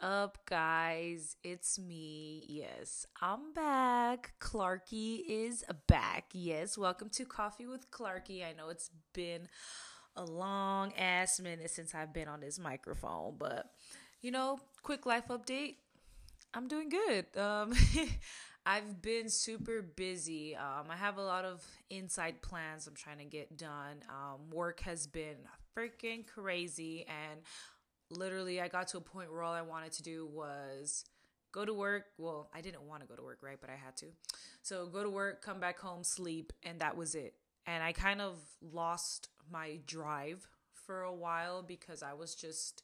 up, guys? It's me. Yes, I'm back. Clarky is back. Yes, welcome to Coffee with Clarky. I know it's been a long ass minute since I've been on this microphone, but you know, quick life update. I'm doing good. Um, I've been super busy. Um, I have a lot of inside plans I'm trying to get done. Um, work has been freaking crazy, and literally I got to a point where all I wanted to do was go to work. Well, I didn't want to go to work, right? But I had to. So go to work, come back home, sleep, and that was it. And I kind of lost my drive for a while because I was just,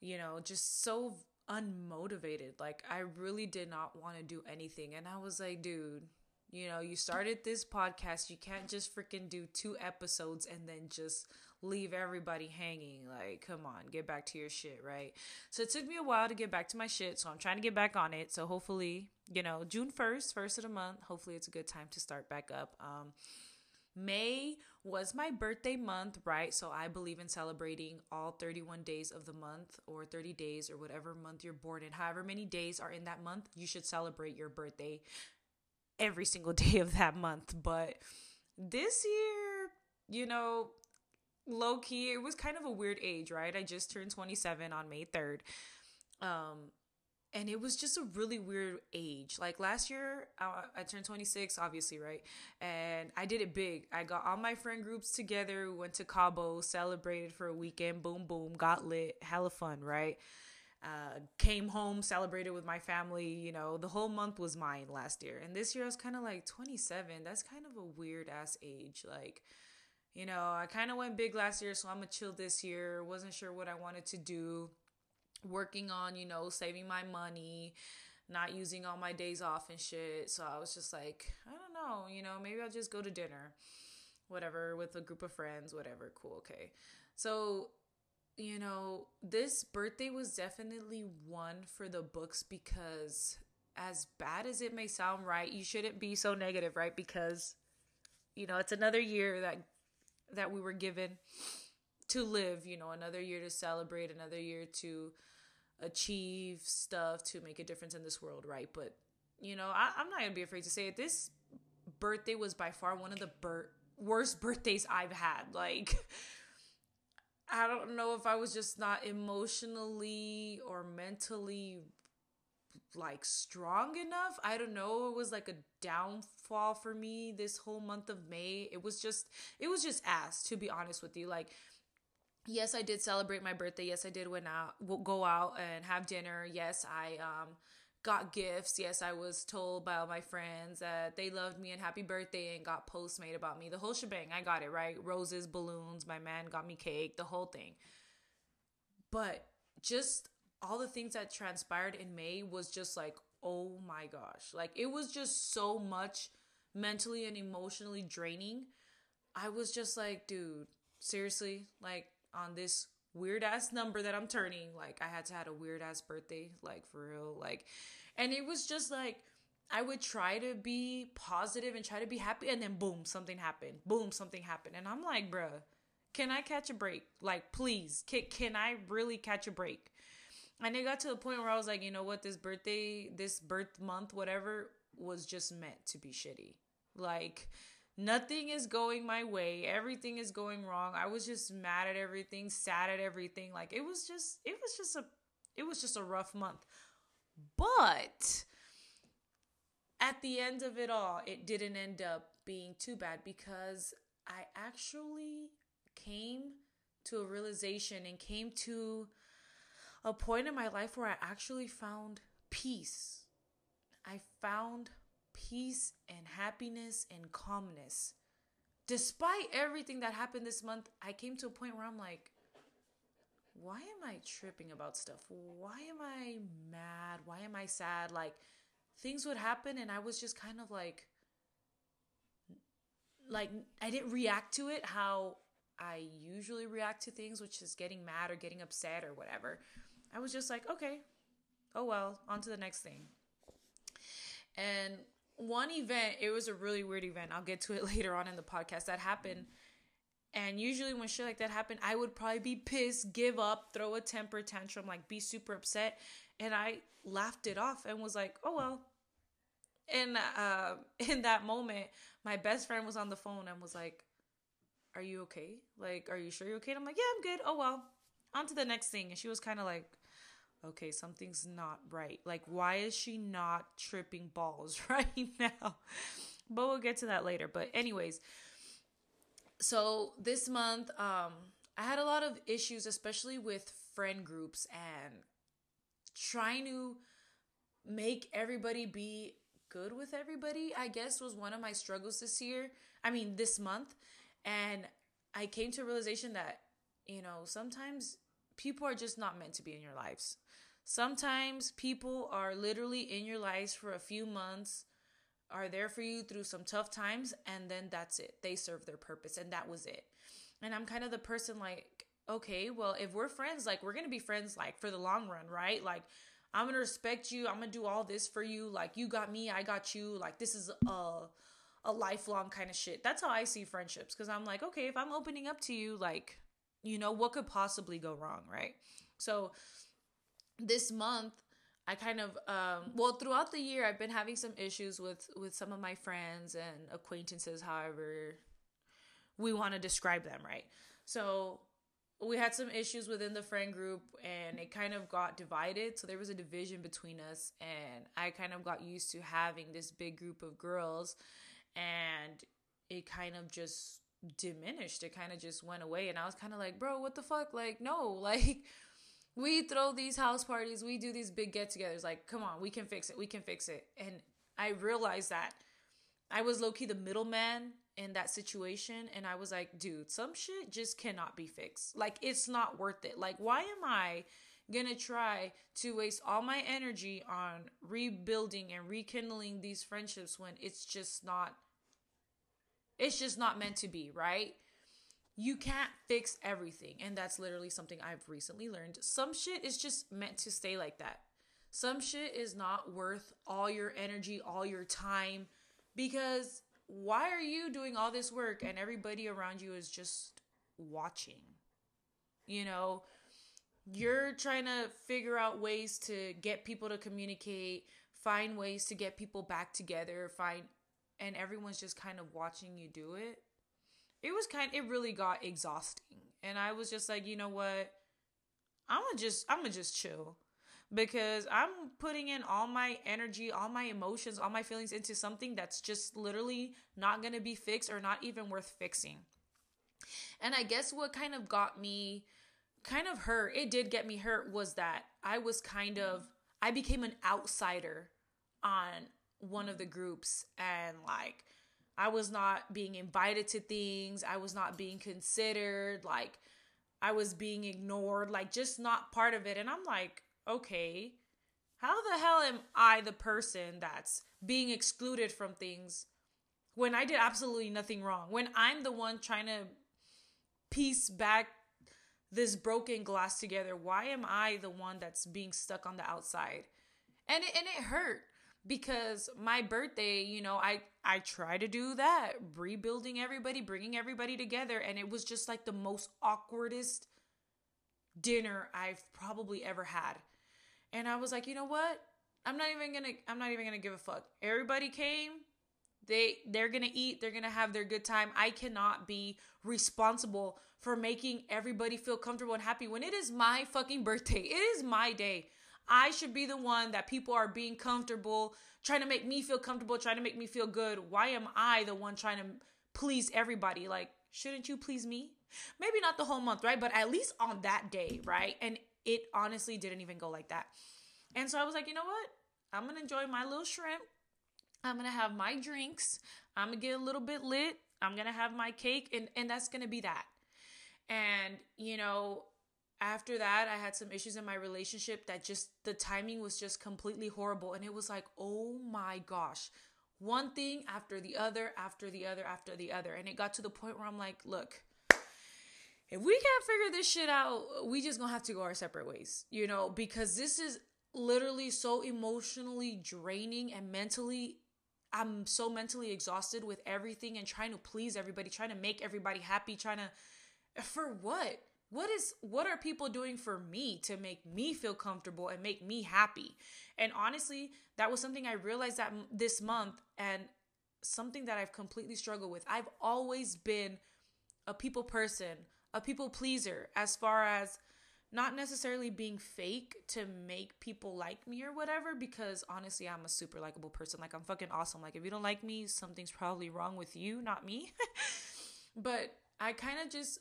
you know, just so unmotivated. Like I really did not want to do anything. And I was like, dude, you know, you started this podcast. You can't just freaking do two episodes and then just leave everybody hanging. Like, come on, get back to your shit, right? So it took me a while to get back to my shit. So I'm trying to get back on it. So hopefully, you know, June 1st, first of the month, hopefully it's a good time to start back up. Um, May was my birthday month, right? So I believe in celebrating all 31 days of the month or 30 days or whatever month you're born in. However many days are in that month, you should celebrate your birthday every single day of that month. But this year, you know, low key, it was kind of a weird age, right? I just turned 27 on May 3rd. Um, and it was just a really weird age. Like last year, I, I, turned 26, obviously, right? And I did it big. I got all my friend groups together, went to Cabo, celebrated for a weekend, boom, boom, got lit, hella fun, right? Uh, came home, celebrated with my family. You know, the whole month was mine last year. And this year I was kind of like 27. That's kind of a weird ass age. Like, you know, I kind of went big last year, so I'm gonna chill this year. Wasn't sure what I wanted to do working on, you know, saving my money, not using all my days off and shit. So I was just like, I don't know, you know, maybe I'll just go to dinner, whatever, with a group of friends, whatever. Cool, okay. So, you know, this birthday was definitely one for the books because as bad as it may sound, right, you shouldn't be so negative, right? Because you know, it's another year that that we were given to live, you know, another year to celebrate, another year to achieve stuff to make a difference in this world, right? But you know, I, am not gonna be afraid to say it. This birthday was by far one of the worst birthdays I've had. Like, I don't know if I was just not emotionally or mentally like strong enough. I don't know. It was like a downfall for me this whole month of May. It was just it was just ass to be honest with you. Like yes, I did celebrate my birthday. Yes, I did went out, go out and have dinner. Yes, I um got gifts. Yes, I was told by all my friends that they loved me and happy birthday and got posts made about me. The whole shebang. I got it, right? Roses, balloons, my man got me cake, the whole thing. But just all the things that transpired in May was just like, oh my gosh. Like it was just so much mentally and emotionally draining. I was just like, dude, seriously, like on this weird ass number that I'm turning. Like I had to had a weird ass birthday, like for real. Like and it was just like I would try to be positive and try to be happy and then boom, something happened. Boom, something happened. And I'm like, bruh, can I catch a break? Like please, can, can I really catch a break? And it got to the point where I was like, you know what, this birthday, this birth month, whatever, was just meant to be shitty. Like nothing is going my way. Everything is going wrong. I was just mad at everything sad at everything. Like it was just it was just a it was just a rough month. But at the end of it all it didn't end up being too bad because i actually came to a realization and came to a point in my life where i actually found peace i found peace and happiness and calmness. Despite everything that happened this month, I came to a point where I'm like, why am I tripping about stuff? Why am I mad? Why am I sad? Like things would happen and I was just kind of like like I didn't react to it how I usually react to things, which is getting mad or getting upset or whatever. I was just like, okay, oh well, on to the next thing. And one event, it was a really weird event. I'll get to it later on in the podcast that happened. And usually when shit like that happened, I would probably be pissed, give up, throw a temper tantrum, like be super upset. And I laughed it off and was like, oh well. And uh, in that moment, my best friend was on the phone and was like, Are you okay? Like, are you sure you're okay? And I'm like, Yeah, I'm good. Oh well. On to the next thing. And she was kind of like, Okay, something's not right. Like, why is she not tripping balls right now? But we'll get to that later. But, anyways, so this month um i had a lot of issues especially with friend groups and trying to make everybody be good with everybody i guess was one of my struggles this year i mean this month and i came to a realization that you know sometimes people are just not meant to be in your lives sometimes people are literally in your lives for a few months are there for you through some tough times and then that's it. They serve their purpose and that was it. And I'm kind of the person like, okay, well, if we're friends, like we're going to be friends like for the long run, right? Like I'm going to respect you. I'm going to do all this for you. Like you got me, I got you. Like this is a a lifelong kind of shit. That's how I see friendships cuz I'm like, okay, if I'm opening up to you, like you know, what could possibly go wrong, right? So this month I kind of um, well throughout the year I've been having some issues with with some of my friends and acquaintances however we want to describe them right? So we had some issues within the friend group and it kind of got divided. So there was a division between us and I kind of got used to having this big group of girls and it kind of just diminished. It kind of just went away and I was kind of like bro what the fuck? Like no like we throw these house parties, we do these big get togethers. Like, come on, we can fix it. We can fix it. And I realized that I was low key the middleman in that situation. And I was like, dude, some shit just cannot be fixed. Like, it's not worth it. Like, why am I gonna try to waste all my energy on rebuilding and rekindling these friendships when it's just not, it's just not meant to be, right? You can't fix everything. And that's literally something I've recently learned. Some shit is just meant to stay like that. Some shit is not worth all your energy, all your time, because why are you doing all this work and everybody around you is just watching? You know, you're trying to figure out ways to get people to communicate, find ways to get people back together, find, and everyone's just kind of watching you do it it was kind it really got exhausting. And i was just like you know what? I'm gonna just i'm gonna just chill. Because i'm putting in all my energy all my emotions all my feelings into something that's just literally not gonna be fixed or not even worth fixing. And i guess what kind of got me kind of hurt it did get me hurt was that i was kind of i became an outsider on one of the groups and like I was not being invited to things. I was not being considered. Like, I was being ignored, like, just not part of it. And I'm like, okay, how the hell am I the person that's being excluded from things when I did absolutely nothing wrong? When I'm the one trying to piece back this broken glass together, why am I the one that's being stuck on the outside? And it, and it hurt because my birthday, you know, I I try to do that, rebuilding everybody, bringing everybody together, and it was just like the most awkwardest dinner I've probably ever had. And I was like, you know what? I'm not even gonna I'm not even gonna give a fuck. Everybody came, they they're gonna eat, they're gonna have their good time. I cannot be responsible for making everybody feel comfortable and happy when it is my fucking birthday. It is my day. I should be the one that people are being comfortable, trying to make me feel comfortable, trying to make me feel good. Why am I the one trying to please everybody? Like, shouldn't you please me? Maybe not the whole month, right? But at least on that day, right? And it honestly didn't even go like that. And so I was like, you know what? I'm gonna enjoy my little shrimp. I'm gonna have my drinks. I'm gonna get a little bit lit. I'm gonna have my cake, and and that's gonna be that. And you know, after that, I had some issues in my relationship that just the timing was just completely horrible. And it was like, oh my gosh, one thing after the other, after the other, after the other. And it got to the point where I'm like, look, if we can't figure this shit out, we just gonna have to go our separate ways, you know, because this is literally so emotionally draining and mentally I'm so mentally exhausted with everything and trying to please everybody, trying to make everybody happy, trying to for what? What is what are people doing for me to make me feel comfortable and make me happy? And honestly, that was something I realized that this month and something that I've completely struggled with. I've always been a people person, a people pleaser as far as not necessarily being fake to make people like me or whatever because honestly i'm a super likable person like i'm fucking awesome like if you don't like me something's probably wrong with you not me but i kind of just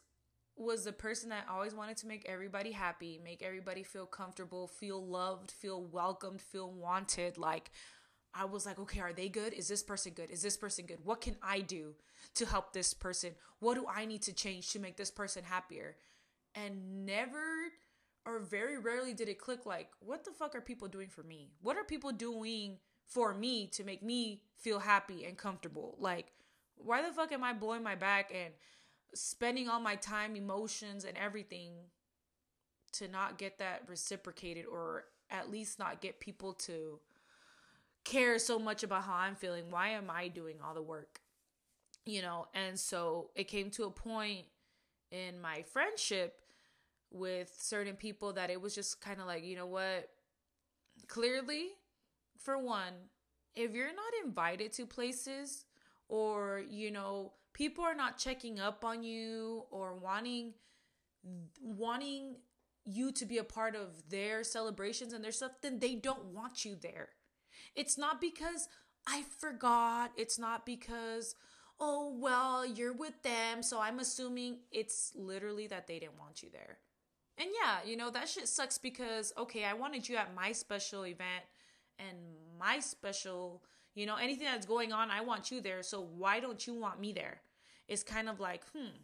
was the person that always wanted to make everybody happy make everybody feel comfortable feel loved feel welcomed feel wanted like I was like, okay, are they good? Is this person good? Is this person good? What can I do to help this person? What do I need to change to make this person happier? And never or very rarely did it click like, what the fuck are people doing for me? What are people doing for me to make me feel happy and comfortable? Like, why the fuck am I blowing my back and spending all my time, emotions, and everything to not get that reciprocated or at least not get people to care so much about how I'm feeling? Why am I doing all the work? You know, and so it came to a point in my friendship with certain people that it was just kind of like, you know what? Clearly, for one, if you're not invited to places or, you know, people are not checking up on you or wanting wanting you to be a part of their celebrations and their stuff, then they don't want you there. It's not because I forgot. It's not because, oh, well, you're with them. So I'm assuming it's literally that they didn't want you there. And yeah, you know, that shit sucks because, okay, I wanted you at my special event and my special, you know, anything that's going on, I want you there. So why don't you want me there? It's kind of like, hmm,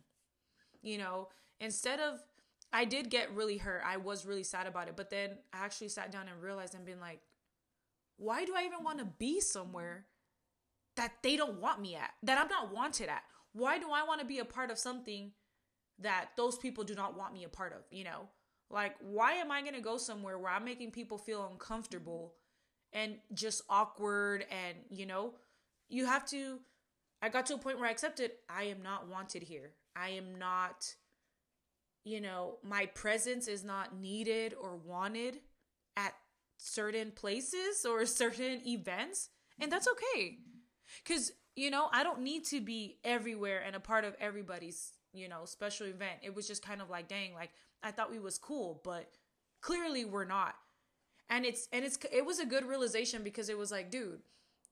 you know, instead of, I did get really hurt. I was really sad about it. But then I actually sat down and realized and been like, why do I even want to be somewhere that they don't want me at, that I'm not wanted at? Why do I want to be a part of something that those people do not want me a part of, you know? Like, why am I going to go somewhere where I'm making people feel uncomfortable and just awkward? And, you know, you have to. I got to a point where I accepted I am not wanted here. I am not, you know, my presence is not needed or wanted at certain places or certain events. And that's okay. Because, you know, I don't need to be everywhere and a part of everybody's you know, special event. It was just kind of like, dang, like I thought we was cool, but clearly we're not. And it's and it's it was a good realization because it was like, dude,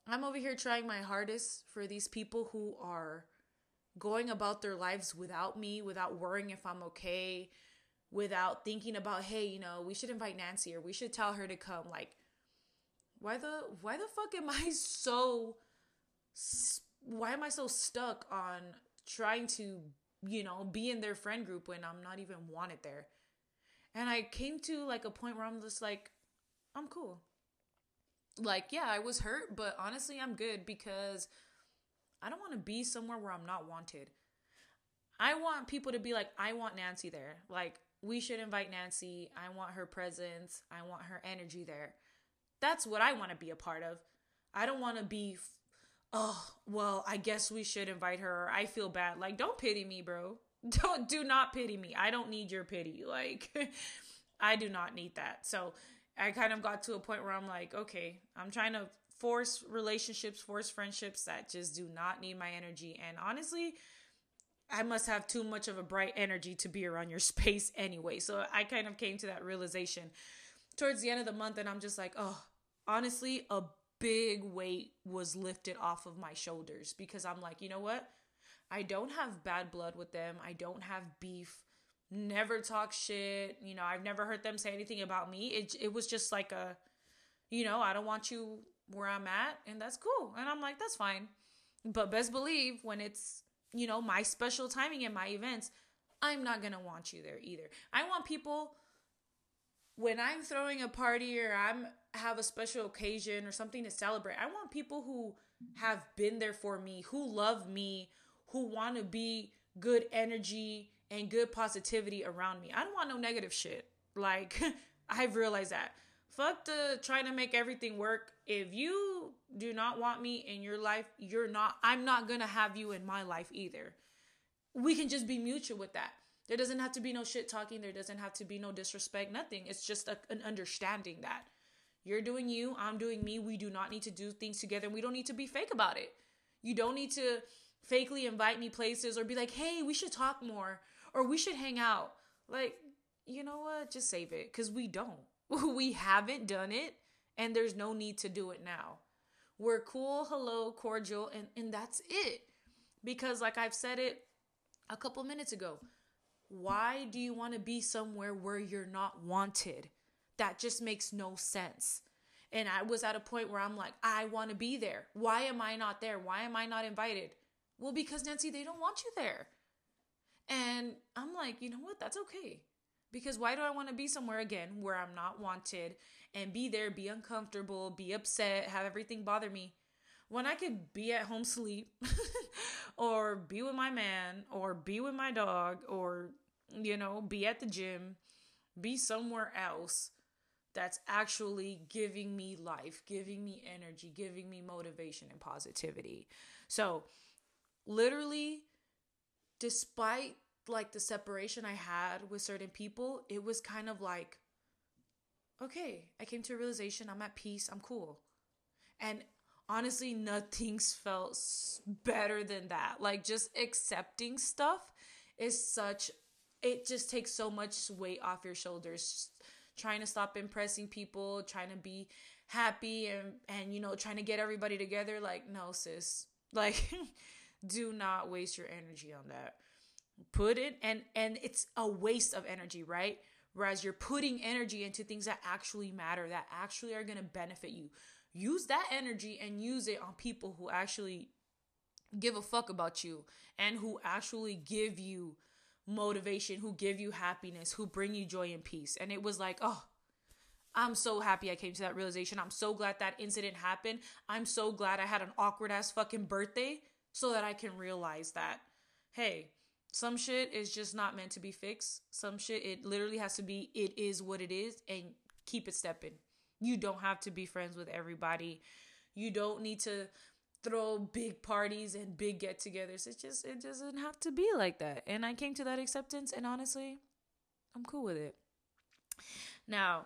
I'm over here trying my hardest for these people who are going about their lives without me, without worrying if I'm okay, without thinking about, hey, you know, we should invite Nancy or we should tell her to come. Like, why the why the fuck am I so why am I so stuck on trying to you know, be in their friend group when I'm not even wanted there. And I came to like a point where I'm just like, I'm cool. Like, yeah, I was hurt, but honestly, I'm good because I don't want to be somewhere where I'm not wanted. I want people to be like, I want Nancy there. Like, we should invite Nancy. I want her presence. I want her energy there. That's what I want to be a part of. I don't want to be oh, well, I guess we should invite her. I feel bad. Like, don't pity me, bro. Don't do not pity me. I don't need your pity. Like, I do not need that. So I kind of got to a point where I'm like, okay, I'm trying to force relationships, force friendships that just do not need my energy. And honestly, I must have too much of a bright energy to be around your space anyway. So I kind of came to that realization towards the end of the month, and I'm just like, oh, honestly, a big weight was lifted off of my shoulders because I'm like, you know what? I don't have bad blood with them. I don't have beef. Never talk shit. You know, I've never heard them say anything about me. It it was just like a you know, I don't want you where I'm at and that's cool. And I'm like, that's fine. But best believe when it's, you know, my special timing and my events, I'm not to want you there either. I want people when I'm throwing a party or I'm have a special occasion or something to celebrate, I want people who have been there for me, who love me, who want to be good energy and good positivity around me. I don't want no negative shit. Like I've realized that. Fuck the trying to make everything work. If you do not want me in your life, you're not, I'm not gonna have you in my life either. We can just be mutual with that. There doesn't have to be no shit talking. There doesn't have to be no disrespect, nothing. It's just a, an understanding that you're doing you, I'm doing me. We do not need to do things together. We don't need to be fake about it. You don't need to fakely invite me places or be like, hey, we should talk more or we should hang out. Like, you know what? Just save it because we don't. we haven't done it and there's no need to do it now. We're cool, hello, cordial, and, and that's it. Because, like I've said it a couple minutes ago, why do you want to be somewhere where you're not wanted? That just makes no sense. And I was at a point where I'm like, I want to be there. Why am I not there? Why am I not invited? Well, because Nancy, they don't want you there. And I'm like, you know what? That's okay. Because why do I want to be somewhere again where I'm not wanted and be there, be uncomfortable, be upset, have everything bother me when I could be at home sleep or be with my man or be with my dog or, you know, be at the gym, be somewhere else that's actually giving me life, giving me energy, giving me motivation and positivity. So, literally, despite like the separation I had with certain people, it was kind of like, okay, I came to a realization I'm at peace, I'm cool. And honestly, nothing's felt better than that. Like, just accepting stuff is such, it just takes so much weight off your shoulders. Trying to stop impressing people, trying to be happy and, and, you know, trying to get everybody together. Like, no, sis. Like, do not waste your energy on that. Put it and and it's a waste of energy right? Whereas you're putting energy into things that actually matter that actually are going to benefit you. Use that energy and use it on people who actually give a fuck about you and who actually give you motivation who give you happiness who bring you joy and peace. And it was like oh I'm so happy I came to that realization. I'm so glad that incident happened. I'm so glad I had an awkward ass fucking birthday so that I can realize that, hey, some shit is just not meant to be fixed. Some shit, it literally has to be, it is what it is, and keep it stepping. You don't have to be friends with everybody. You don't need to throw big parties and big get togethers. It just, it doesn't have to be like that. And I came to that acceptance, and honestly, I'm cool with it. Now,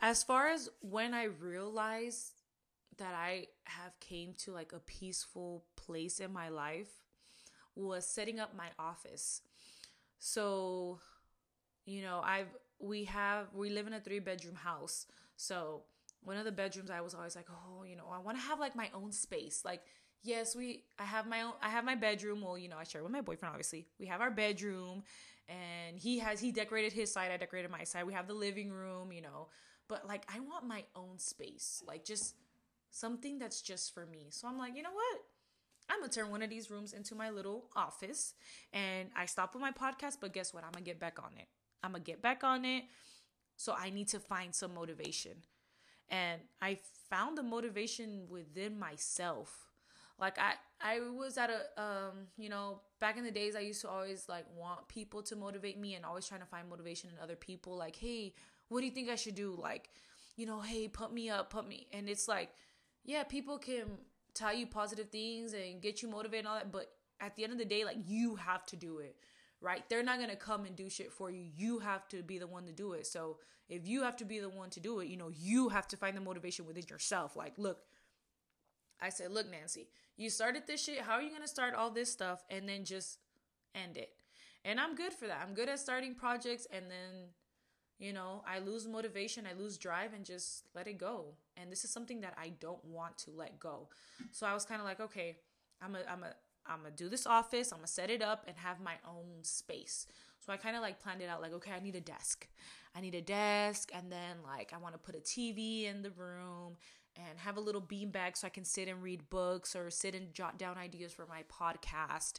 as far as when I realized that I have came to like a peaceful place in my life, was setting up my office. So, you know, I've we have we live in a three bedroom house. So, one of the bedrooms I was always like, "Oh, you know, I want to have like my own space." Like, yes, we I have my own I have my bedroom. Well, you know, I share with my boyfriend obviously. We have our bedroom and he has he decorated his side, I decorated my side. We have the living room, you know. But like I want my own space. Like just something that's just for me. So I'm like, "You know what? I'm gonna turn one of these rooms into my little office. And I stop with my podcast, but guess what? I'm gonna get back on it. I'm gonna get back on it. So I need to find some motivation. And I found the motivation within myself. Like I I was at a um, you know, back in the days I used to always like want people to motivate me and always trying to find motivation in other people. Like, hey, what do you think I should do? Like, you know, hey, put me up, put me. And it's like, yeah, people can tell you positive things and get you motivated and all that, but at the end of the day, like you have to do it, right? They're not gonna come and do shit for you. You have to be the one to do it. So if you have to be the one to do it, you know, you have to find the motivation within yourself. Like, look, I said, look, Nancy, you started this shit. How are you gonna start all this stuff and then just end it? And I'm good for that. I'm good at starting projects and then you know, I lose motivation, I lose drive, and just let it go. And this is something that I don't want to let go. So I was kind of like, okay, I'm a, I'm a, I'm gonna do this office. I'm gonna set it up and have my own space. So I kind of like planned it out. Like, okay, I need a desk. I need a desk, and then like I want to put a TV in the room and have a little beanbag so I can sit and read books or sit and jot down ideas for my podcast.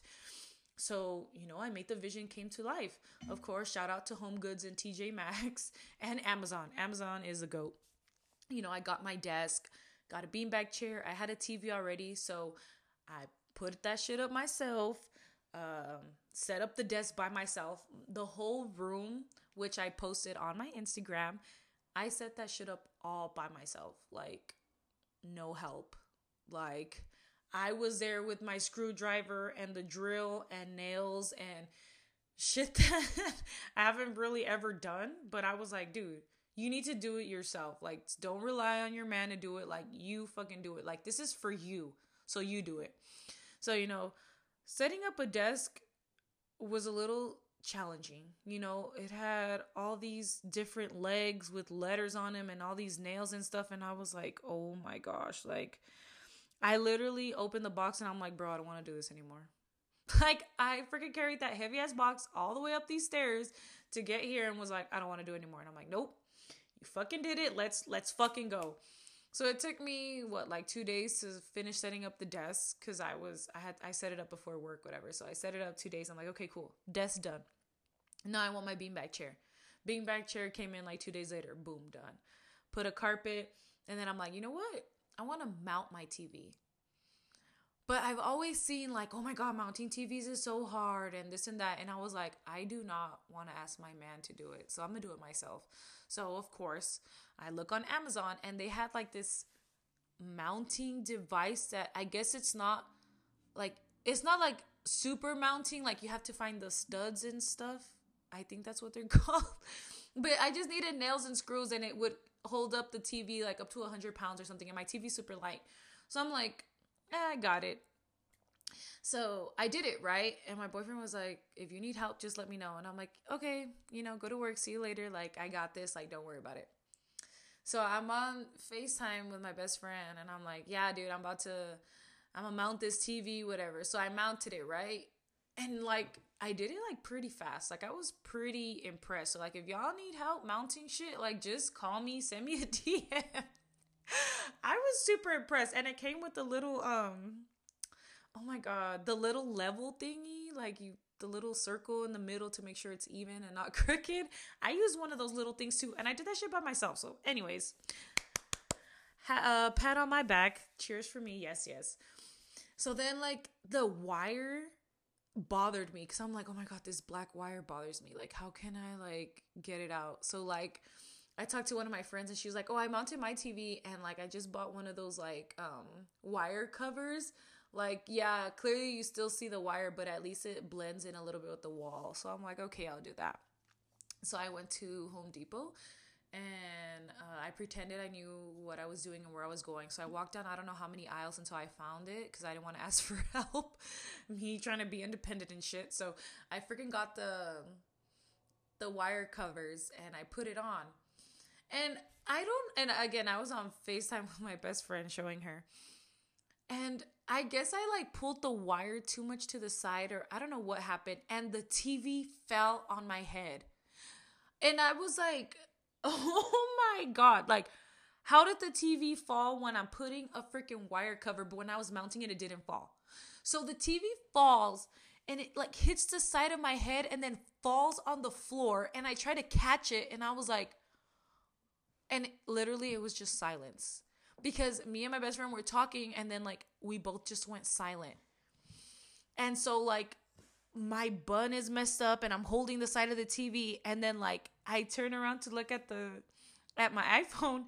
So, you know, I made the vision came to life. Of course, shout out to Home Goods and TJ Maxx and Amazon. Amazon is a goat. You know, I got my desk, got a beanbag chair. I had a TV already, so I put that shit up myself. Um, set up the desk by myself. The whole room, which I posted on my Instagram, I set that shit up all by myself. Like, no help. Like, I was there with my screwdriver and the drill and nails and shit that I haven't really ever done. But I was like, dude, you need to do it yourself. Like, don't rely on your man to do it. Like, you fucking do it. Like, this is for you. So you do it. So, you know, setting up a desk was a little challenging. You know, it had all these different legs with letters on them and all these nails and stuff. And I was like, oh my gosh. Like, I literally opened the box and I'm like, bro, I don't want to do this anymore. Like, I freaking carried that heavy ass box all the way up these stairs to get here and was like, I don't want to do it anymore. And I'm like, nope, you fucking did it. Let's, let's fucking go. So it took me what like two days to finish setting up the desk because I was I had I set it up before work whatever. So I set it up two days. I'm like okay cool desk done. Now I want my beanbag chair. Beanbag chair came in like two days later. Boom done. Put a carpet and then I'm like you know what I want to mount my TV. But I've always seen like, oh my god, mounting TVs is so hard and this and that. And I was like, I do not want to ask my man to do it. So I'm gonna do it myself. So of course, I look on Amazon and they had like this mounting device that I guess it's not like it's not like super mounting, like you have to find the studs and stuff. I think that's what they're called. but I just needed nails and screws and it would hold up the TV like up to 100 pounds or something. And my TV's super light. So I'm like, eh, I got it. So I did it, right? And my boyfriend was like, if you need help, just let me know. And I'm like, okay, you know, go to work, see you later. Like, I got this. Like, don't worry about it. So I'm on FaceTime with my best friend, and I'm like, yeah, dude, I'm about to, I'm gonna mount this TV, whatever. So I mounted it, right? And like, I did it like pretty fast. Like, I was pretty impressed. So, like, if y'all need help mounting shit, like, just call me, send me a DM. I was super impressed. And it came with a little um oh my god, the little level thingy, like you the little circle in the middle to make sure it's even and not crooked. I used one of those little things too, and I did that shit by myself. So, anyways, ha- uh, pat on my back. Cheers for me. Yes, yes. So then, like the wire bothered me because I'm like, oh my god, this black wire bothers me. Like, how can I like get it out? So like I talked to one of my friends and she was like, "Oh, I mounted my TV and like I just bought one of those like um wire covers. Like, yeah, clearly you still see the wire, but at least it blends in a little bit with the wall." So I'm like, "Okay, I'll do that." So I went to Home Depot and uh, I pretended I knew what I was doing and where I was going. So I walked down I don't know how many aisles until I found it because I didn't want to ask for help. Me trying to be independent and shit. So I freaking got the the wire covers and I put it on and I don't, and again, I was on FaceTime with my best friend showing her. And I guess I like pulled the wire too much to the side, or I don't know what happened. And the TV fell on my head. And I was like, oh my God. Like, how did the TV fall when I'm putting a freaking wire cover, but when I was mounting it, it didn't fall? So the TV falls and it like hits the side of my head and then falls on the floor. And I try to catch it, and I was like, and literally, it was just silence because me and my best friend were talking, and then like we both just went silent. And so, like, my bun is messed up, and I'm holding the side of the TV, and then like I turn around to look at the at my iPhone,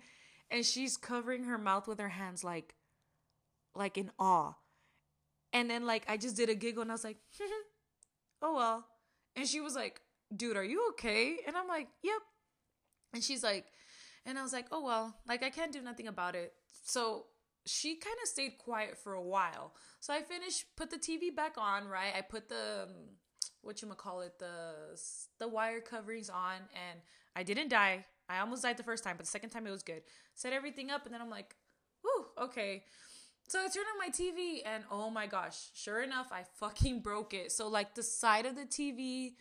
and she's covering her mouth with her hands, like, like in awe. And then like I just did a giggle, and I was like, "Oh well," and she was like, "Dude, are you okay?" And I'm like, "Yep." And she's like, and I was like, oh, well, like I can't do nothing about it. So she kind of stayed quiet for a while. So I finished, put the TV back on, right? I put the, um, what you call it, the, the wire coverings on and I didn't die. I almost died the first time, but the second time it was good. Set everything up and then I'm like, whew, okay. So I turned on my TV and oh my gosh, sure enough, I fucking broke it. So like the side of the TV,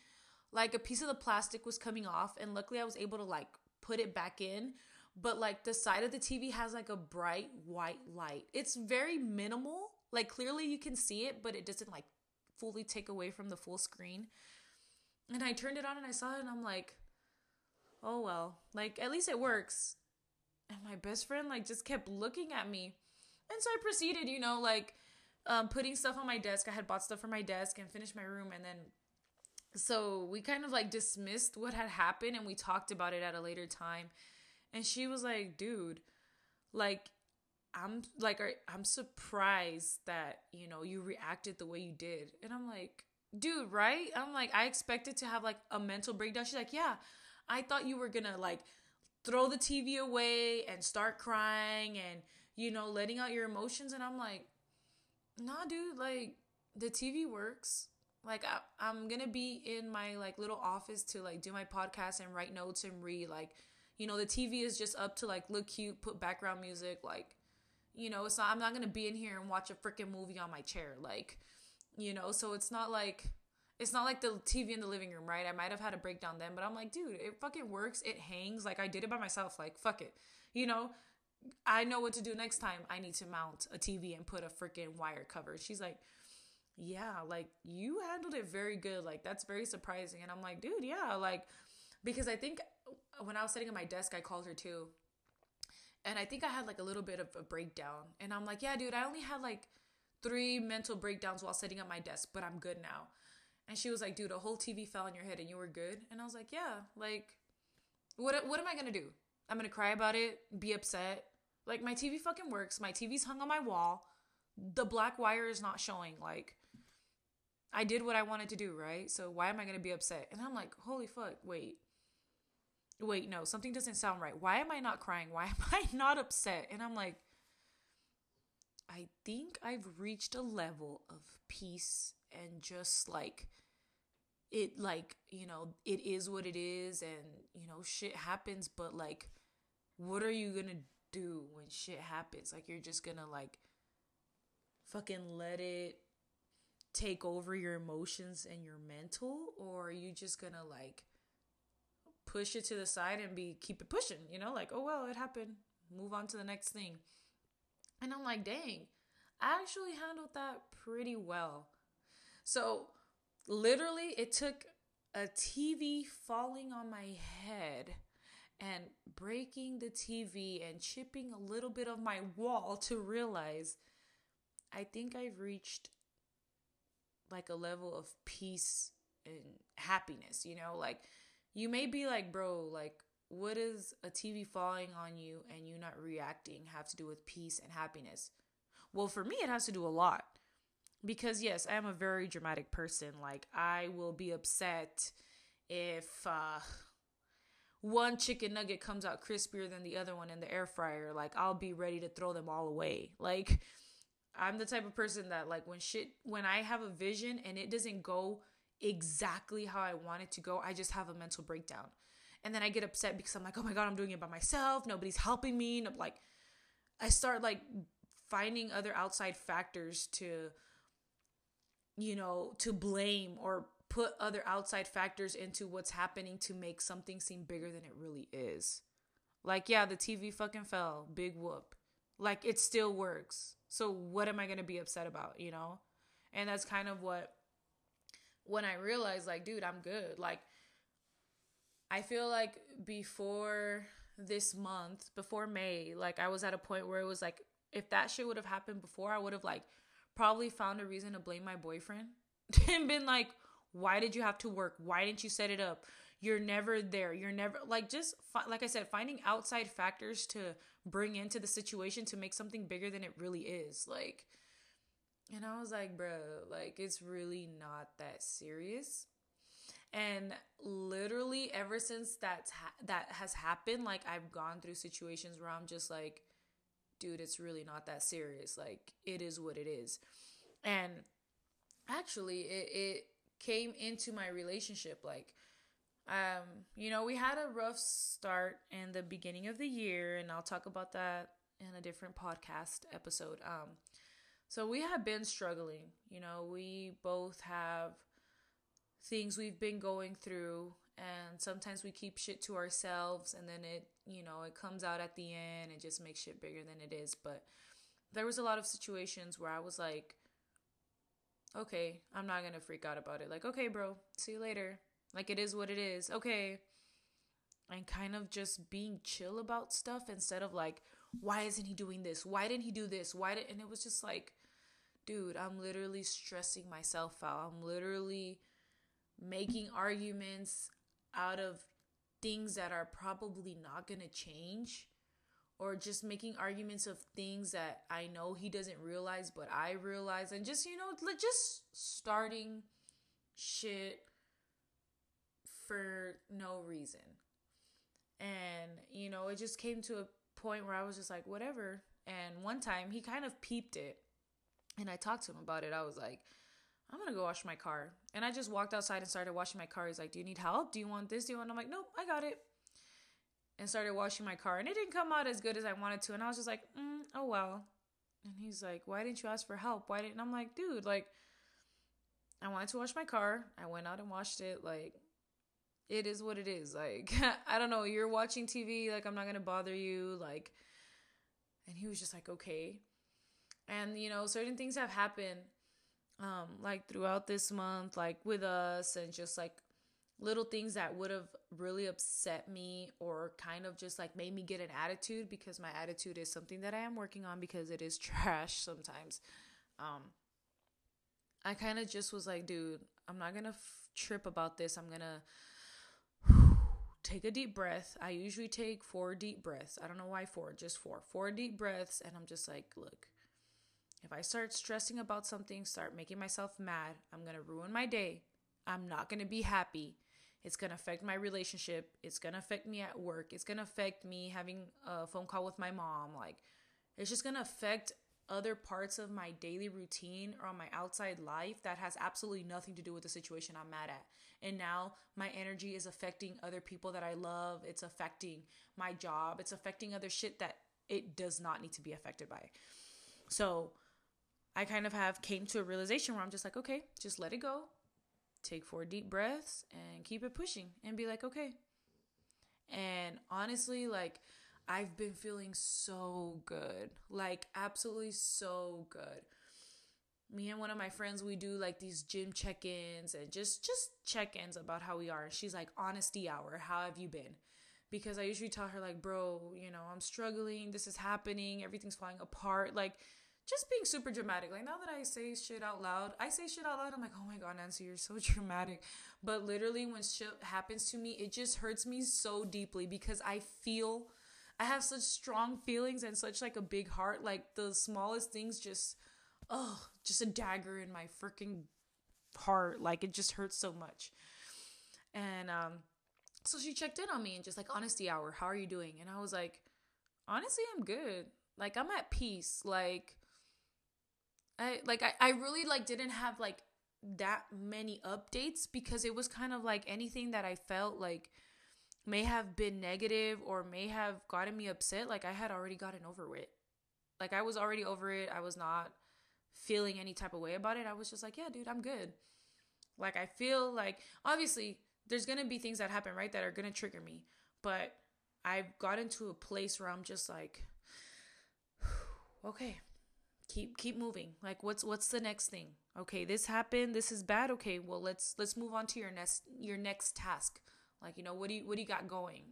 like a piece of the plastic was coming off and luckily I was able to like put it back in but like the side of the TV has like a bright white light. It's very minimal. Like clearly you can see it, but it doesn't like fully take away from the full screen. And I turned it on and I saw it and I'm like, "Oh well, like at least it works." And my best friend like just kept looking at me. And so I proceeded, you know, like um, putting stuff on my desk. I had bought stuff for my desk and finished my room and then so we kind of like dismissed what had happened and we talked about it at a later time And she was like, dude, like, I'm like, I'm surprised that, you know, you reacted the way you did. And I'm like, dude, right? I'm like, I expected to have like a mental breakdown. She's like, yeah, I thought you were gonna like throw the TV away and start crying and, you know, letting out your emotions. And I'm like, nah, dude, like, the TV works. Like I, I'm gonna be in my like little office to like do my podcast and write notes and read. Like, you know, the TV is just up to like look cute, put background music. Like, you know, not. I'm not gonna be in here and watch a freaking movie on my chair. Like, you know, so it's not like it's not like the TV in the living room, right? I might have had a breakdown then, but I'm like, dude, it fucking works. It hangs. Like I did it by myself. Like fuck it, you know. I know what to do next time. I need to mount a TV and put a freaking wire cover. She's like, yeah, like you handled it very good. Like that's very surprising. And I'm like, dude, yeah, like because I think when I was sitting at my desk, I called her too. And I think I had like a little bit of a breakdown. And I'm like, yeah, dude, I only had like three mental breakdowns while sitting at my desk, but I'm good now. And she was like, dude, a whole TV fell on your head and you were good. And I was like, yeah, like, what, what am I to do? I'm to cry about it, be upset. Like, my TV fucking works. My TV's hung on my wall. The black wire is not showing. Like, I did what I wanted to do, right? So why am I to be upset? And I'm like, holy fuck, wait. Wait, no, something doesn't sound right. Why am I not crying? Why am I not upset? And I'm like, I think I've reached a level of peace and just like it like, you know, it is what it is and you know, shit happens, but like what are you going to do when shit happens? Like you're just going to like fucking let it take over your emotions and your mental or are you just gonna like push it to the side and be keep it pushing you know like oh well it happened move on to the next thing and i'm like dang i actually handled that pretty well so literally it took a tv falling on my head and breaking the tv and chipping a little bit of my wall to realize i think i've reached like a level of peace and happiness, you know? Like you may be like, bro, like what does a TV falling on you and you not reacting have to do with peace and happiness? Well, for me, it has to do a lot. Because, yes, I am a very dramatic person. Like, I will be upset if uh, one chicken nugget comes out crispier than the other one in the air fryer. Like, I'll be ready to throw them all away. Like, I'm the type of person that like when shit when I have a vision and it doesn't go exactly how I want it to go, I just have a mental breakdown. And then I get upset because I'm like, "Oh my god, I'm doing it by myself. Nobody's helping me." And I'm like I start like finding other outside factors to you know, to blame or put other outside factors into what's happening to make something seem bigger than it really is. Like, yeah, the TV fucking fell. Big whoop. Like, it still works. So what am I going to be upset about, you know? And that's kind of what when I realized like, dude, I'm good. Like I feel like before this month, before May, like I was at a point where it was like if that shit would have happened before, I would have like probably found a reason to blame my boyfriend and been like, why did you have to work? Why didn't you set it up? You're never there. You're never like just fi- like I said, finding outside factors to bring into the situation to make something bigger than it really is. Like, and I was like, bro, like it's really not that serious. And literally, ever since that's ha- that has happened, like I've gone through situations where I'm just like, dude, it's really not that serious. Like it is what it is. And actually, it it came into my relationship like um, you know, we had a rough start in the beginning of the year, and I'll talk about that in a different podcast episode. Um, so we have been struggling. You know, we both have things we've been going through, and sometimes we keep shit to ourselves, and then it, you know, it comes out at the end and just makes shit bigger than it is. But there was a lot of situations where I was like, okay, I'm not gonna freak out about it. Like, okay, bro, see you later like it is what it is. Okay. And kind of just being chill about stuff instead of like, why isn't he doing this? Why didn't he do this? Why did and it was just like, dude, I'm literally stressing myself out. I'm literally making arguments out of things that are probably not going to change or just making arguments of things that I know he doesn't realize, but I realize, and just, you know, just starting shit for no reason. And, you know, it just came to a point where I was just like, whatever. And one time he kind of peeped it. And I talked to him about it. I was like, I'm gonna go wash my car. And I just walked outside and started washing my car. He's like, Do you need help? Do you want this? Do you want? I'm like, Nope, I got it. And started washing my car. And it didn't come out as good as I wanted to. And I was just like, mm, Oh well. And he's like, Why didn't you ask for help? Why didn't? I'm like, Dude, like, I wanted to wash my car. I went out and washed it. Like, it is what it is. Like, I don't know. You're watching TV. Like, I'm not gonna bother you. Like, and he was just like, Okay. And you know, certain things have happened um like throughout this month like with us and just like little things that would have really upset me or kind of just like made me get an attitude because my attitude is something that I am working on because it is trash sometimes. Um I kind of just was like, dude, I'm not going to f- trip about this. I'm going to take a deep breath. I usually take four deep breaths. I don't know why four, just four. Four deep breaths and I'm just like, look, if I start stressing about something, start making myself mad, I'm going to ruin my day. I'm not going to be happy. It's going to affect my relationship. It's going to affect me at work. It's going to affect me having a phone call with my mom. Like, it's just going to affect other parts of my daily routine or on my outside life that has absolutely nothing to do with the situation I'm mad at. And now my energy is affecting other people that I love. It's affecting my job. It's affecting other shit that it does not need to be affected by. So, I kind of have came to a realization where I'm just like, okay, just let it go. Take four deep breaths and keep it pushing and be like, okay. And honestly, like I've been feeling so good. Like absolutely so good. Me and one of my friends, we do like these gym check-ins and just just check-ins about how we are. She's like, honesty hour, how have you been? Because I usually tell her like, bro, you know, I'm struggling, this is happening, everything's falling apart. Like just being super dramatic. Like now that I say shit out loud, I say shit out loud. I'm like, oh my god, Nancy, you're so dramatic. But literally, when shit happens to me, it just hurts me so deeply because I feel, I have such strong feelings and such like a big heart. Like the smallest things just, oh, just a dagger in my freaking heart. Like it just hurts so much. And um, so she checked in on me and just like honesty hour, how are you doing? And I was like, honestly, I'm good. Like I'm at peace. Like I like I, I really like didn't have like that many updates because it was kind of like anything that I felt like may have been negative or may have gotten me upset, like I had already gotten over it. Like I was already over it. I was not feeling any type of way about it. I was just like, yeah, dude, I'm good. Like I feel like obviously there's going to be things that happen, right, that are going to trigger me. But I've gotten to a place where I'm just like okay, keep keep moving. Like what's what's the next thing? Okay this happened this is bad. Okay well let's let's move on to your next your next task. Like you know what do you what do you got going?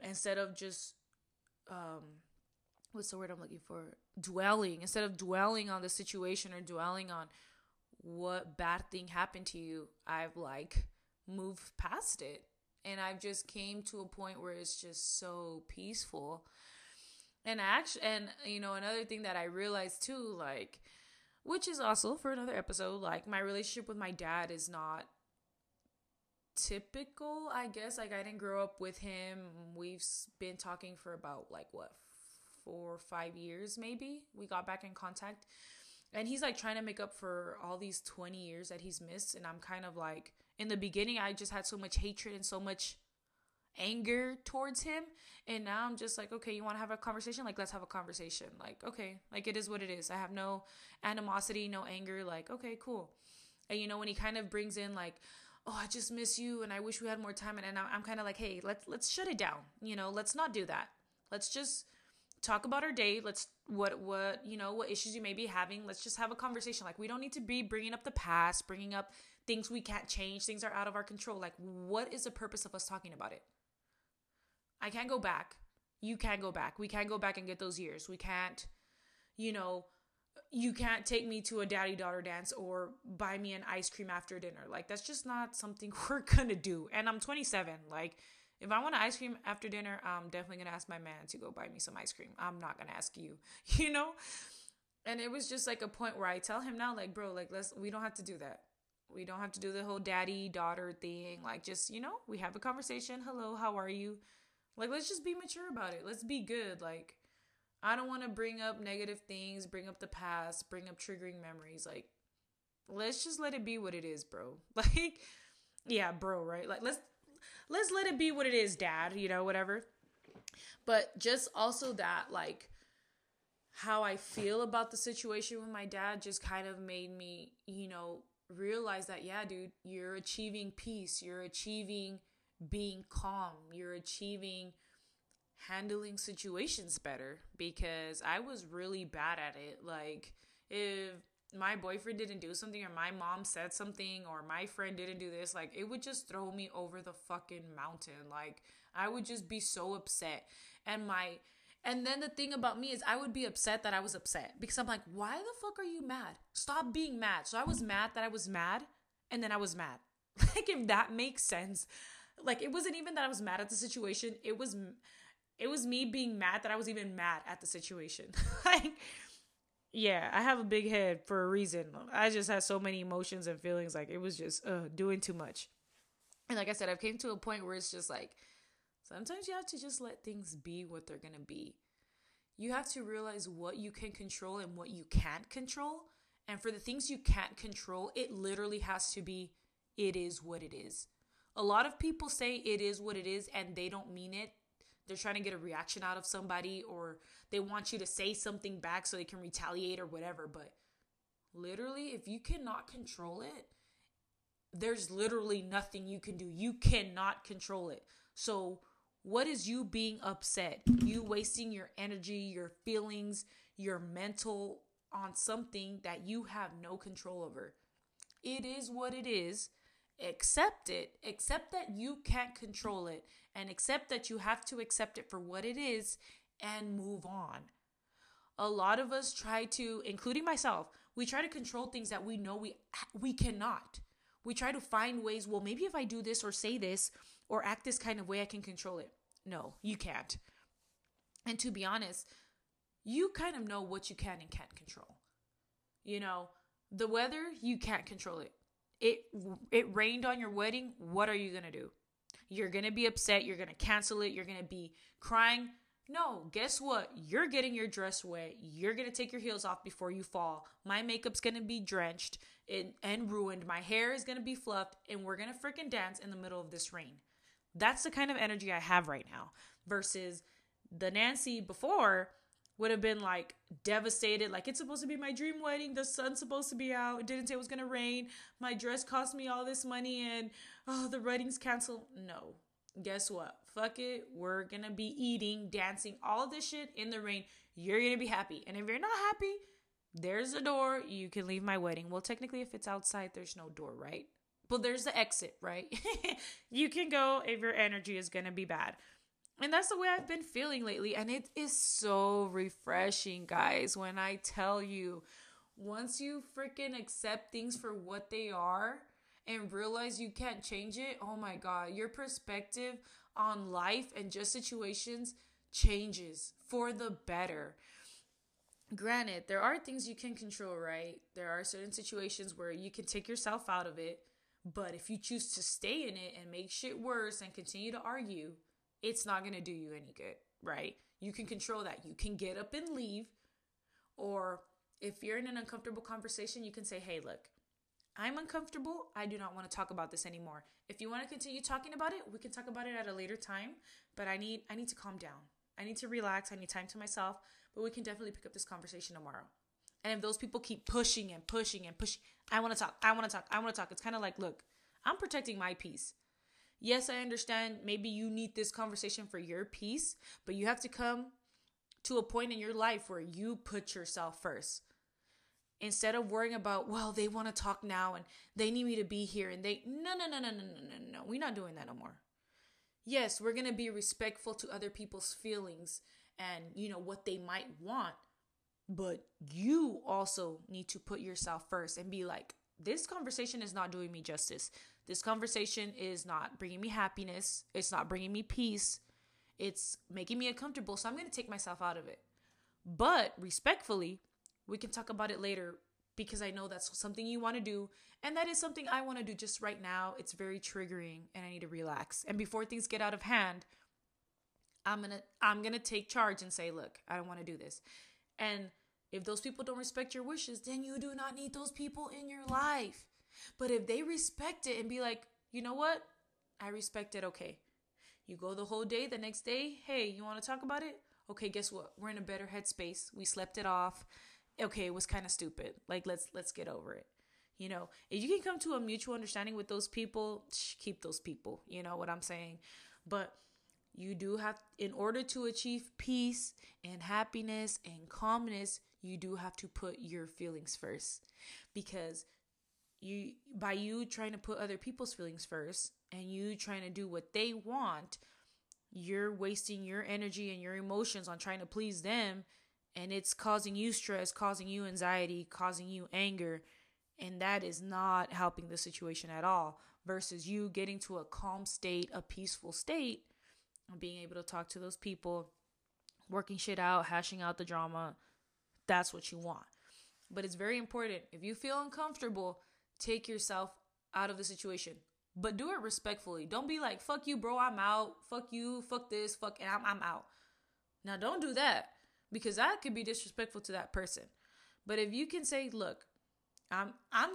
Instead of just um what's the word i'm looking for? Dwelling. Instead of dwelling on the situation or dwelling on what bad thing happened to you i've like moved past it. And i've just came to a point where it's just so peaceful and actually, and you know, another thing that I realized too, like, which is also for another episode, like my relationship with my dad is not typical, I guess. Like, I didn't grow up with him. We've been talking for about like what four or five years, maybe. We got back in contact, and he's like trying to make up for all these 20 years that he's missed. And I'm kind of like, in the beginning, I just had so much hatred and so much anger towards him. And now i'm just like okay you want to have a conversation? Like let's have a conversation. Like okay like it is what it is. I have no animosity no anger. Like okay cool. And you know when he kind of brings in like oh i just miss you and i wish we had more time. And, and i'm kind of like hey let's let's shut it down. You know let's not do that. Let's just talk about our day. Let's what what you know what issues you may be having. Let's just have a conversation. Like we don't need to be bringing up the past bringing up things we can't change. Things are out of our control. Like what is the purpose of us talking about it I can't go back. You can't go back. We can't go back and get those years. We can't, you know, you can't take me to a daddy daughter dance or buy me an ice cream after dinner. Like that's just not something we're to do. And I'm 27. Like If I want an ice cream after dinner, I'm definitely gonna ask my man to go buy me some ice cream. I'm not gonna ask you, you know? And it was just like a point where I tell him now, like, bro, like let's we don't have to do that. We don't have to do the whole daddy daughter thing. Like just, you know, we have a conversation. Hello, how are you? Like let's just be mature about it. Let's be good. Like I don't want to bring up negative things, bring up the past, bring up triggering memories. Like let's just let it be what it is, bro. Like yeah, bro, right? Like let's let's let it be what it is, dad, you know, whatever. But just also that like how I feel about the situation with my dad just kind of made me, you know, realize that yeah, dude, you're achieving peace, you're achieving being calm, you're achieving handling situations better because I was really bad at it. Like if my boyfriend didn't do something or my mom said something or my friend didn't do this, like it would just throw me over the fucking mountain. Like I would just be so upset. And my and then the thing about me is I would be upset that I was upset because I'm like, why the fuck are you mad? Stop being mad. So I was mad that I was mad and then I was mad. Like if that makes sense. Like it wasn't even that I was mad at the situation. It was it was me being mad that I was even mad at the situation. like yeah, I have a big head for a reason. I just had so many emotions and feelings. Like it was just uh, doing too much. And like I said, I've came to a point where it's just like sometimes you have to just let things be what they're gonna be. You have to realize what you can control and what you can't control. And for the things you can't control, it literally has to be it is what it is. A lot of people say it is what it is and they don't mean it they're trying to get a reaction out of somebody or they want you to say something back so they can retaliate or whatever. But literally, if you cannot control it, there's literally nothing you can do. You cannot control it. So, what is you being upset? You wasting your energy, your feelings, your mental on something that you have no control over. It is what it is accept it, accept that you can't control it, and accept that you have to accept it for what it is and move on. A lot of us try to, including myself, we try to control things that we know we we cannot. We try to find ways, well, maybe if I do this or say this or act this kind of way, I can control it. No, you can't. And to be honest, you kind of know what you can and can't control. You know, the weather, you can't control it it it rained on your wedding, what are you going to do? You're going to be upset, you're going to cancel it, you're going to be crying. No, guess what? You're getting your dress wet. You're going to take your heels off before you fall. My makeup's going to be drenched and, and ruined. My hair is going to be fluffed, and we're going to freaking dance in the middle of this rain. That's the kind of energy I have right now versus the Nancy before would have been like devastated. Like, it's supposed to be my dream wedding. The sun's supposed to be out. It didn't say it was going to rain. My dress cost me all this money and oh, the wedding's canceled. No. Guess what? Fuck it. We're going to be eating, dancing, all this shit in the rain. You're going to be happy. And if you're not happy, there's a door. You can leave my wedding. Well, technically, if it's outside, there's no door, right? But there's the exit, right? you can go if your energy is going to be bad. And that's the way I've been feeling lately. And it is so refreshing, guys, when I tell you, once you freaking accept things for what they are and realize you can't change it, oh my God, your perspective on life and just situations changes for the better. Granted, there are things you can control, right? There are certain situations where you can take yourself out of it. But if you choose to stay in it and make shit worse and continue to argue, it's not going to do you any good, right? You can control that. You can get up and leave. Or if you're in an uncomfortable conversation, you can say, hey, look, I'm uncomfortable. I do not want to talk about this anymore. If you want to continue talking about it, we can talk about it at a later time, but I need I need to calm down. I need to relax. I need time to myself, but we can definitely pick up this conversation tomorrow. And if those people keep pushing and pushing and pushing, I want to talk. I want to talk. I want to talk. It's kind of like, look, I'm protecting my peace. Yes, I understand maybe you need this conversation for your peace, but you have to come to a point in your life where you put yourself first. Instead of worrying about, well, they want to talk now and they need me to be here and they no no no no no no no no. We're not doing that no more. Yes, we're going to be respectful to other people's feelings and you know what they might want, but you also need to put yourself first and be like, this conversation is not doing me justice. This conversation is not bringing me happiness. It's not bringing me peace. It's making me uncomfortable. So I'm going to take myself out of it. But respectfully, we can talk about it later because I know that's something you want to do. And that is something I want to do just right now. It's very triggering and I need to relax. And before things get out of hand, I'm going to I'm going to take charge and say, "Look, I don't want to do this." And if those people don't respect your wishes, then you do not need those people in your life. But if they respect it and be like, "You know what? I respect it. Okay." You go the whole day, the next day, "Hey, you want to talk about it?" Okay, guess what? We're in a better headspace. We slept it off. Okay, it was kind of stupid. Like let's let's get over it. You know, if you can come to a mutual understanding with those people, keep those people. You know what I'm saying? But you do have, in order to achieve peace and happiness and calmness, you do have to put your feelings first. Because you, by you trying to put other people's feelings first and you trying to do what they want, you're wasting your energy and your emotions on trying to please them. And it's causing you stress, causing you anxiety, causing you anger. And that is not helping the situation at all. Versus you getting to a calm state, a peaceful state and being able to talk to those people, working shit out, hashing out the drama. That's what you want. But it's very important. If you feel uncomfortable, take yourself out of the situation. But do it respectfully. Don't be like, fuck you, bro, I'm out. Fuck you, fuck this, fuck, and I'm, I'm out. Now, don't do that because that could be disrespectful to that person. But if you can say, look, I'm, I'm,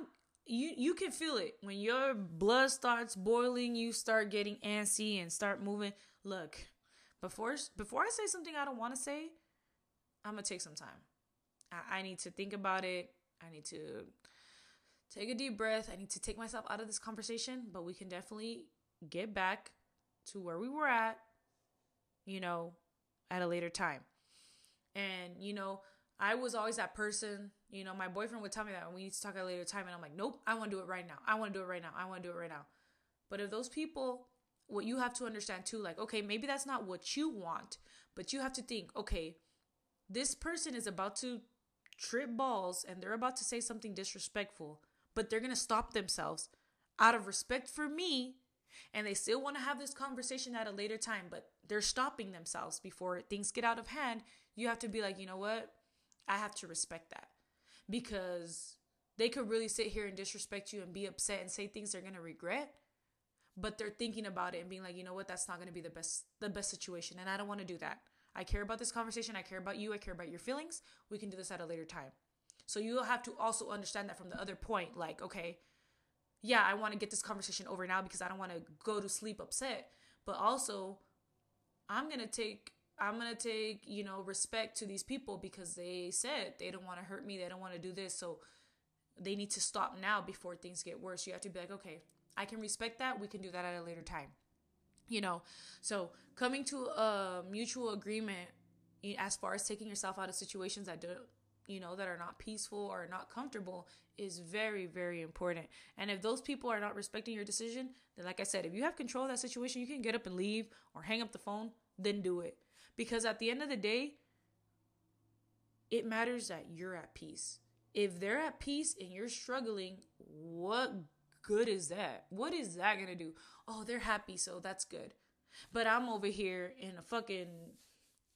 you, you can feel it when your blood starts boiling, you start getting antsy and start moving. Look, before before I say something I don't want to say, I'm gonna take some time. I, I need to think about it. I need to take a deep breath. I need to take myself out of this conversation, but we can definitely get back to where we were at, you know, at a later time. And, you know, I was always that person, you know, my boyfriend would tell me that we need to talk at a later time. And I'm like, nope, I want to do it right now. I want to do it right now. I want to do it right now. But if those people what you have to understand too like okay maybe that's not what you want but you have to think okay this person is about to trip balls and they're about to say something disrespectful but they're going to stop themselves out of respect for me and they still want to have this conversation at a later time but they're stopping themselves before things get out of hand you have to be like you know what i have to respect that because they could really sit here and disrespect you and be upset and say things they're going to regret but they're thinking about it and being like, you know what, that's not going to be the best the best situation, and I don't want to do that. I care about this conversation. I care about you. I care about your feelings. We can do this at a later time. So you'll have to also understand that from the other point, like, okay, yeah, I want to get this conversation over now because I don't want to go to sleep upset, but also I'm gonna take I'm gonna take you know respect to these people because they said they don't want to hurt me. They don't want to do this, so they need to stop now before things get worse. You have to be like, okay, I can respect that. We can do that at a later time. You know, so coming to a mutual agreement as far as taking yourself out of situations that do you know that are not peaceful or not comfortable is very very important and if those people are not respecting your decision then like i said if you have control of that situation you can get up and leave or hang up the phone then do it because at the end of the day it matters that you're at peace if they're at peace and you're struggling what good is that? What is that gonna do? Oh, they're happy, so that's good. But I'm over here in a fucking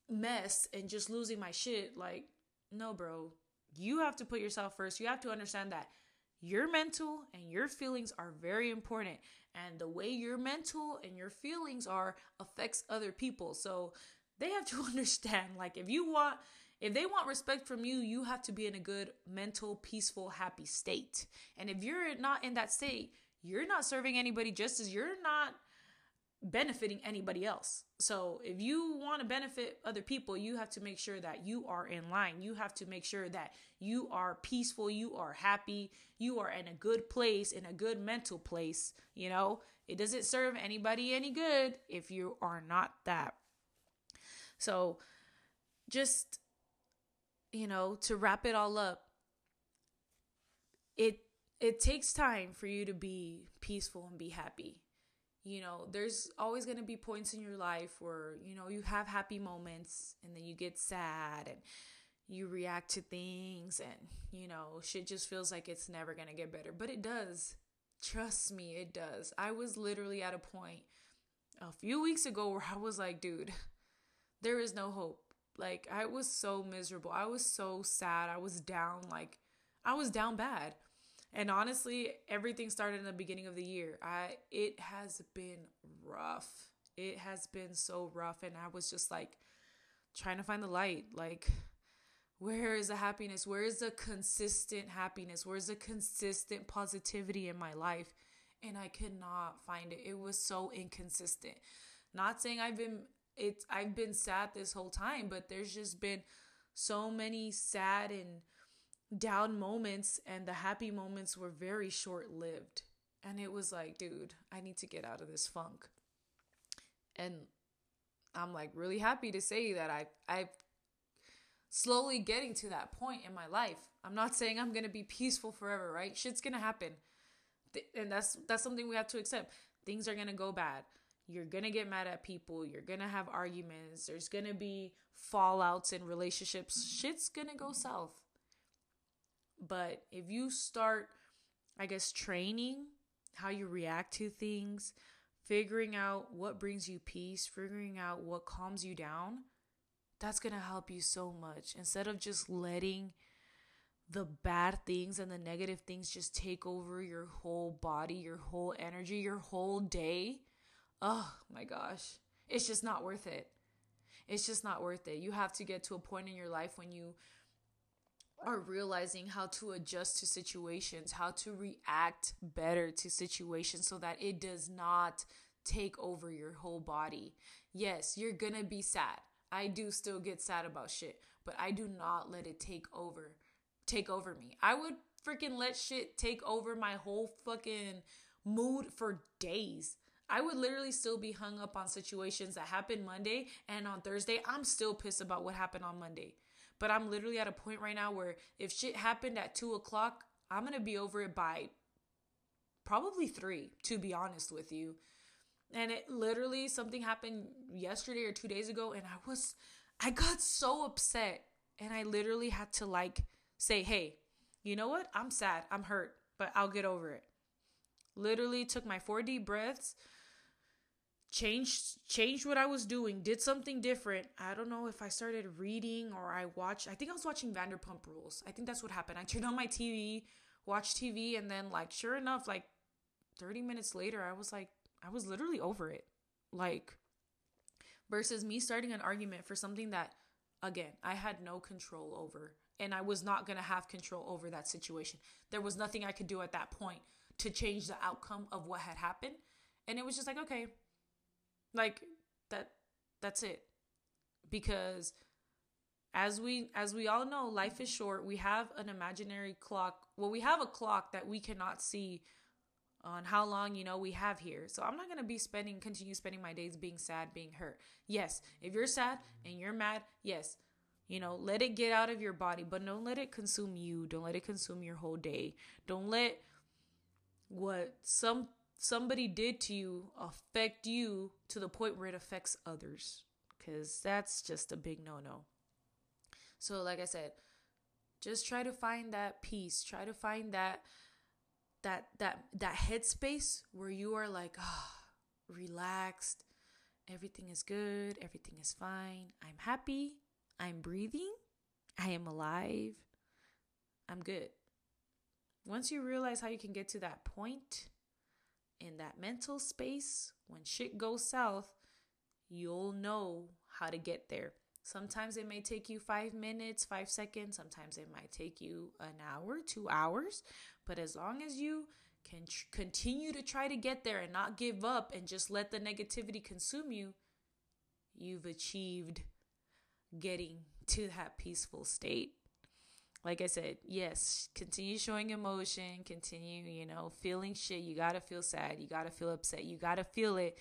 mess and just losing my shit. Like, no, bro. You have to put yourself first. You have to understand that your mental and your feelings are very important. And the way your mental and your feelings are affects other people. So they have to understand like, if you want if they want respect from you, you have to be in a good mental, peaceful, happy state. And if you're not in that state, you're not serving anybody just as you're not benefiting anybody else. So if you want to benefit other people, you have to make sure that you are in line. You have to make sure that you are peaceful, you are happy, you are in a good place, in a good mental place, you know? It doesn't serve anybody any good if you are not that. So just you know, to wrap it all up, it it takes time for you to be peaceful and be happy. You know, there's always going to be points in your life where, you know, you have happy moments and then you get sad and you react to things and, you know, shit just feels like it's never going to get better, but it does. Trust me, it does. I was literally at a point a few weeks ago where I was like, dude, there is no hope. Like, I was so miserable. I was so sad. I was down. Like, I was down bad. And honestly, everything started in the beginning of the year. I it has been rough. It has been so rough and I was just like trying to find the light. Like where is the happiness? Where is the consistent happiness? Where's the consistent positivity in my life? And I could not find it. It was so inconsistent. Not saying I've been it's I've been sad this whole time, but there's just been so many sad and down moments and the happy moments were very short-lived. And it was like, dude, I need to get out of this funk. And I'm like really happy to say that I I've slowly getting to that point in my life. I'm not saying I'm going to be peaceful forever, right? Shit's going to happen. And that's that's something we have to accept. Things are going to go bad. You're going to get mad at people, you're going to have arguments, there's going to be fallouts in relationships. Shit's going to go south. But if you start I guess training how you react to things, figuring out what brings you peace, figuring out what calms you down, that's going to help you so much. Instead of just letting the bad things and the negative things just take over your whole body, your whole energy, your whole day. Oh my gosh. It's just not worth it. It's just not worth it. You have to get to a point in your life when you are realizing how to adjust to situations, how to react better to situations so that it does not take over your whole body. Yes, you're gonna be sad. I do still get sad about shit, but I do not let it take over take over me. I would freaking let shit take over my whole fucking mood for days. I would literally still be hung up on situations that happened Monday and on Thursday, I'm still pissed about what happened on Monday. But I'm literally at a point right now where if shit happened at two o'clock, I'm gonna be over it by probably three, to be honest with you. And it literally something happened yesterday or two days ago, and I was, I got so upset. And I literally had to like say, hey, you know what? I'm sad. I'm hurt, but I'll get over it. Literally took my four deep breaths, changed changed what I was doing, did something different. I don't know if I started reading or I watched I think I was watching Vanderpump Rules. I think that's what happened. I turned on my TV, watched TV, and then like sure enough, like 30 minutes later, I was like, I was literally over it. Like, versus me starting an argument for something that, again, I had no control over. And I was not going to have control over that situation. There was nothing I could do at that point to change the outcome of what had happened. And it was just like, okay, like that, that's it. Because as we as we all know life is short we have an imaginary clock well we have a clock that we cannot see on how long you know we have here. So I'm not going to be spending continue spending my days being sad, being hurt. Yes, if you're sad and you're mad, yes. You know, let it get out of your body, but don't let it consume you. Don't let it consume your whole day. Don't let what some somebody did to you affect you to the point where it affects others. Cuz that's just a big no-no. So like I said, just try to find that peace. Try to find that that that that headspace where you are like ah oh, relaxed. Everything is good. Everything is fine. I'm happy. I'm breathing. I am alive. I'm good. Once you realize how you can get to that point in that mental space when shit goes south you'll know how to get there Sometimes it may take you five minutes, five seconds. Sometimes it might take you an hour, two hours. But as long as you can tr- continue to try to get there and not give up and just let the negativity consume you, you've achieved getting to that peaceful state. Like I said, yes, continue showing emotion, continue, you know, feeling shit. You got to feel sad. You got to feel upset. You got to feel it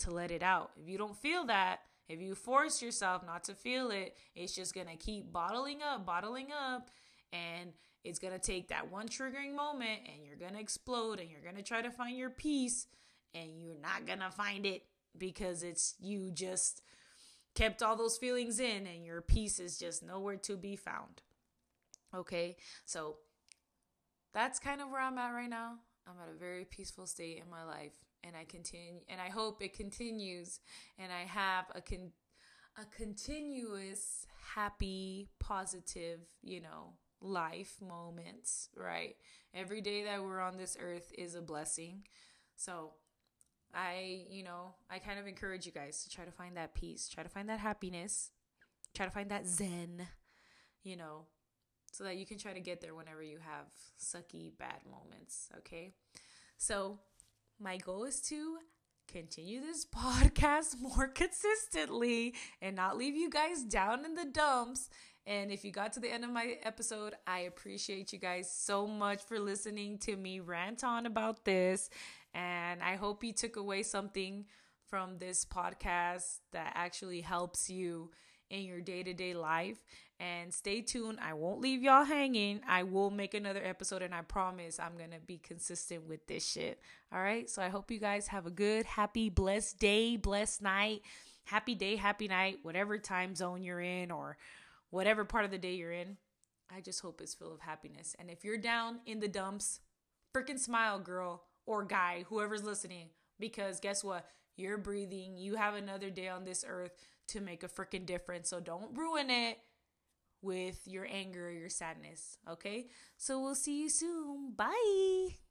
to let it out. If you don't feel that, if you force yourself not to feel it, it's just going to keep bottling up, bottling up. And it's going to take that one triggering moment and you're going to explode and you're going to try to find your peace and you're not going to find it because it's you just kept all those feelings in and your peace is just nowhere to be found. Okay? So that's kind of where I'm at right now. I'm at a very peaceful state in my life and I continue and I hope it continues and I have a con- a continuous happy positive, you know, life moments, right? Every day that we're on this earth is a blessing. So, I, you know, I kind of encourage you guys to try to find that peace, try to find that happiness, try to find that zen, you know, so that you can try to get there whenever you have sucky bad moments, okay? So, my goal is to continue this podcast more consistently and not leave you guys down in the dumps. And if you got to the end of my episode, I appreciate you guys so much for listening to me rant on about this. And I hope you took away something from this podcast that actually helps you in your day to day life. And stay tuned. I won't leave y'all hanging. I will make another episode and I promise I'm going to be consistent with this shit. All right. So I hope you guys have a good, happy, blessed day, blessed night. Happy day, happy night, whatever time zone you're in or whatever part of the day you're in. I just hope it's full of happiness. And if you're down in the dumps, freaking smile, girl or guy, whoever's listening, because guess what? You're breathing. You have another day on this earth to make a freaking difference. So don't ruin it with your anger or your sadness. Okay? So we'll see you soon. Bye.